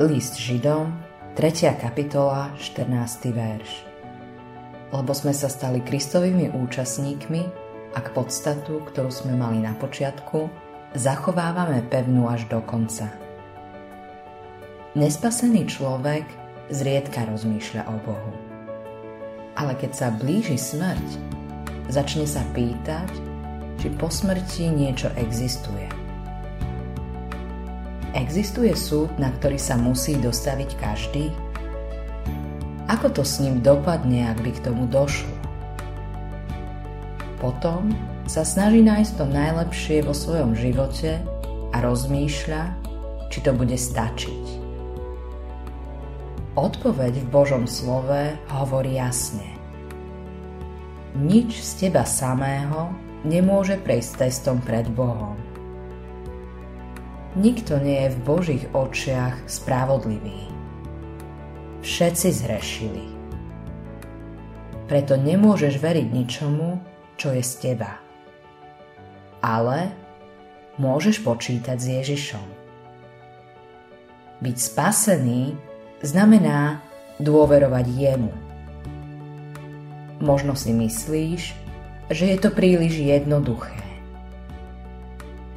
List Židom, 3. kapitola, 14. verš. Lebo sme sa stali Kristovými účastníkmi a k podstatu, ktorú sme mali na počiatku, zachovávame pevnú až do konca. Nespasený človek zriedka rozmýšľa o Bohu. Ale keď sa blíži smrť, začne sa pýtať, či po smrti niečo existuje. Existuje súd, na ktorý sa musí dostaviť každý? Ako to s ním dopadne, ak by k tomu došlo? Potom sa snaží nájsť to najlepšie vo svojom živote a rozmýšľa, či to bude stačiť. Odpoveď v Božom slove hovorí jasne. Nič z teba samého nemôže prejsť testom pred Bohom. Nikto nie je v Božích očiach spravodlivý. Všetci zhrešili. Preto nemôžeš veriť ničomu, čo je z teba. Ale môžeš počítať s Ježišom. Byť spasený znamená dôverovať jemu. Možno si myslíš, že je to príliš jednoduché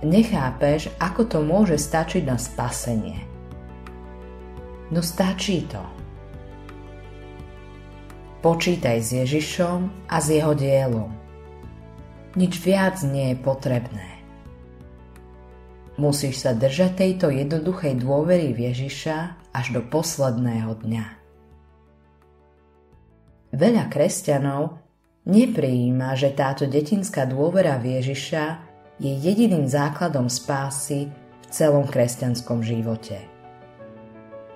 nechápeš, ako to môže stačiť na spasenie. No stačí to. Počítaj s Ježišom a s jeho dielom. Nič viac nie je potrebné. Musíš sa držať tejto jednoduchej dôvery v Ježiša až do posledného dňa. Veľa kresťanov neprijíma, že táto detinská dôvera v Ježiša je jediným základom spásy v celom kresťanskom živote.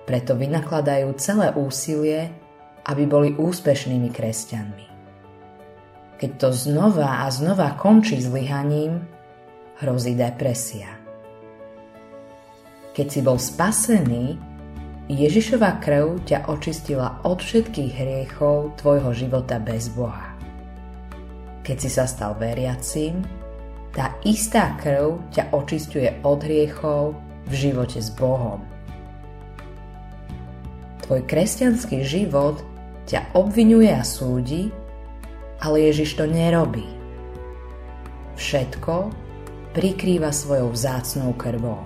Preto vynakladajú celé úsilie, aby boli úspešnými kresťanmi. Keď to znova a znova končí zlyhaním, hrozí depresia. Keď si bol spasený, Ježišova krv ťa očistila od všetkých hriechov tvojho života bez Boha. Keď si sa stal veriacím, tá istá krv ťa očistuje od hriechov v živote s Bohom. Tvoj kresťanský život ťa obvinuje a súdi, ale Ježiš to nerobí. Všetko prikrýva svojou vzácnou krvou.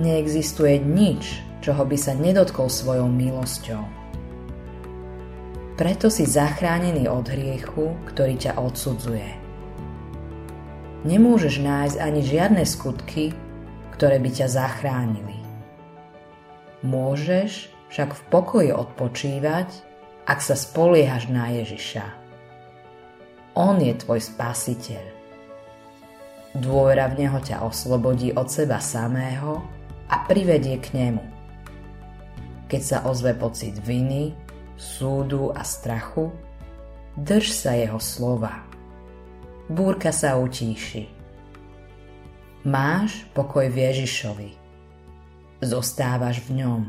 Neexistuje nič, čoho by sa nedotkol svojou milosťou. Preto si zachránený od hriechu, ktorý ťa odsudzuje nemôžeš nájsť ani žiadne skutky, ktoré by ťa zachránili. Môžeš však v pokoji odpočívať, ak sa spoliehaš na Ježiša. On je tvoj spasiteľ. Dôvera v Neho ťa oslobodí od seba samého a privedie k Nemu. Keď sa ozve pocit viny, súdu a strachu, drž sa Jeho slova búrka sa utíši. Máš pokoj v Ježišovi. Zostávaš v ňom.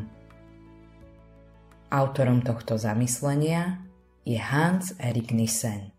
Autorom tohto zamyslenia je Hans Erik Nissen.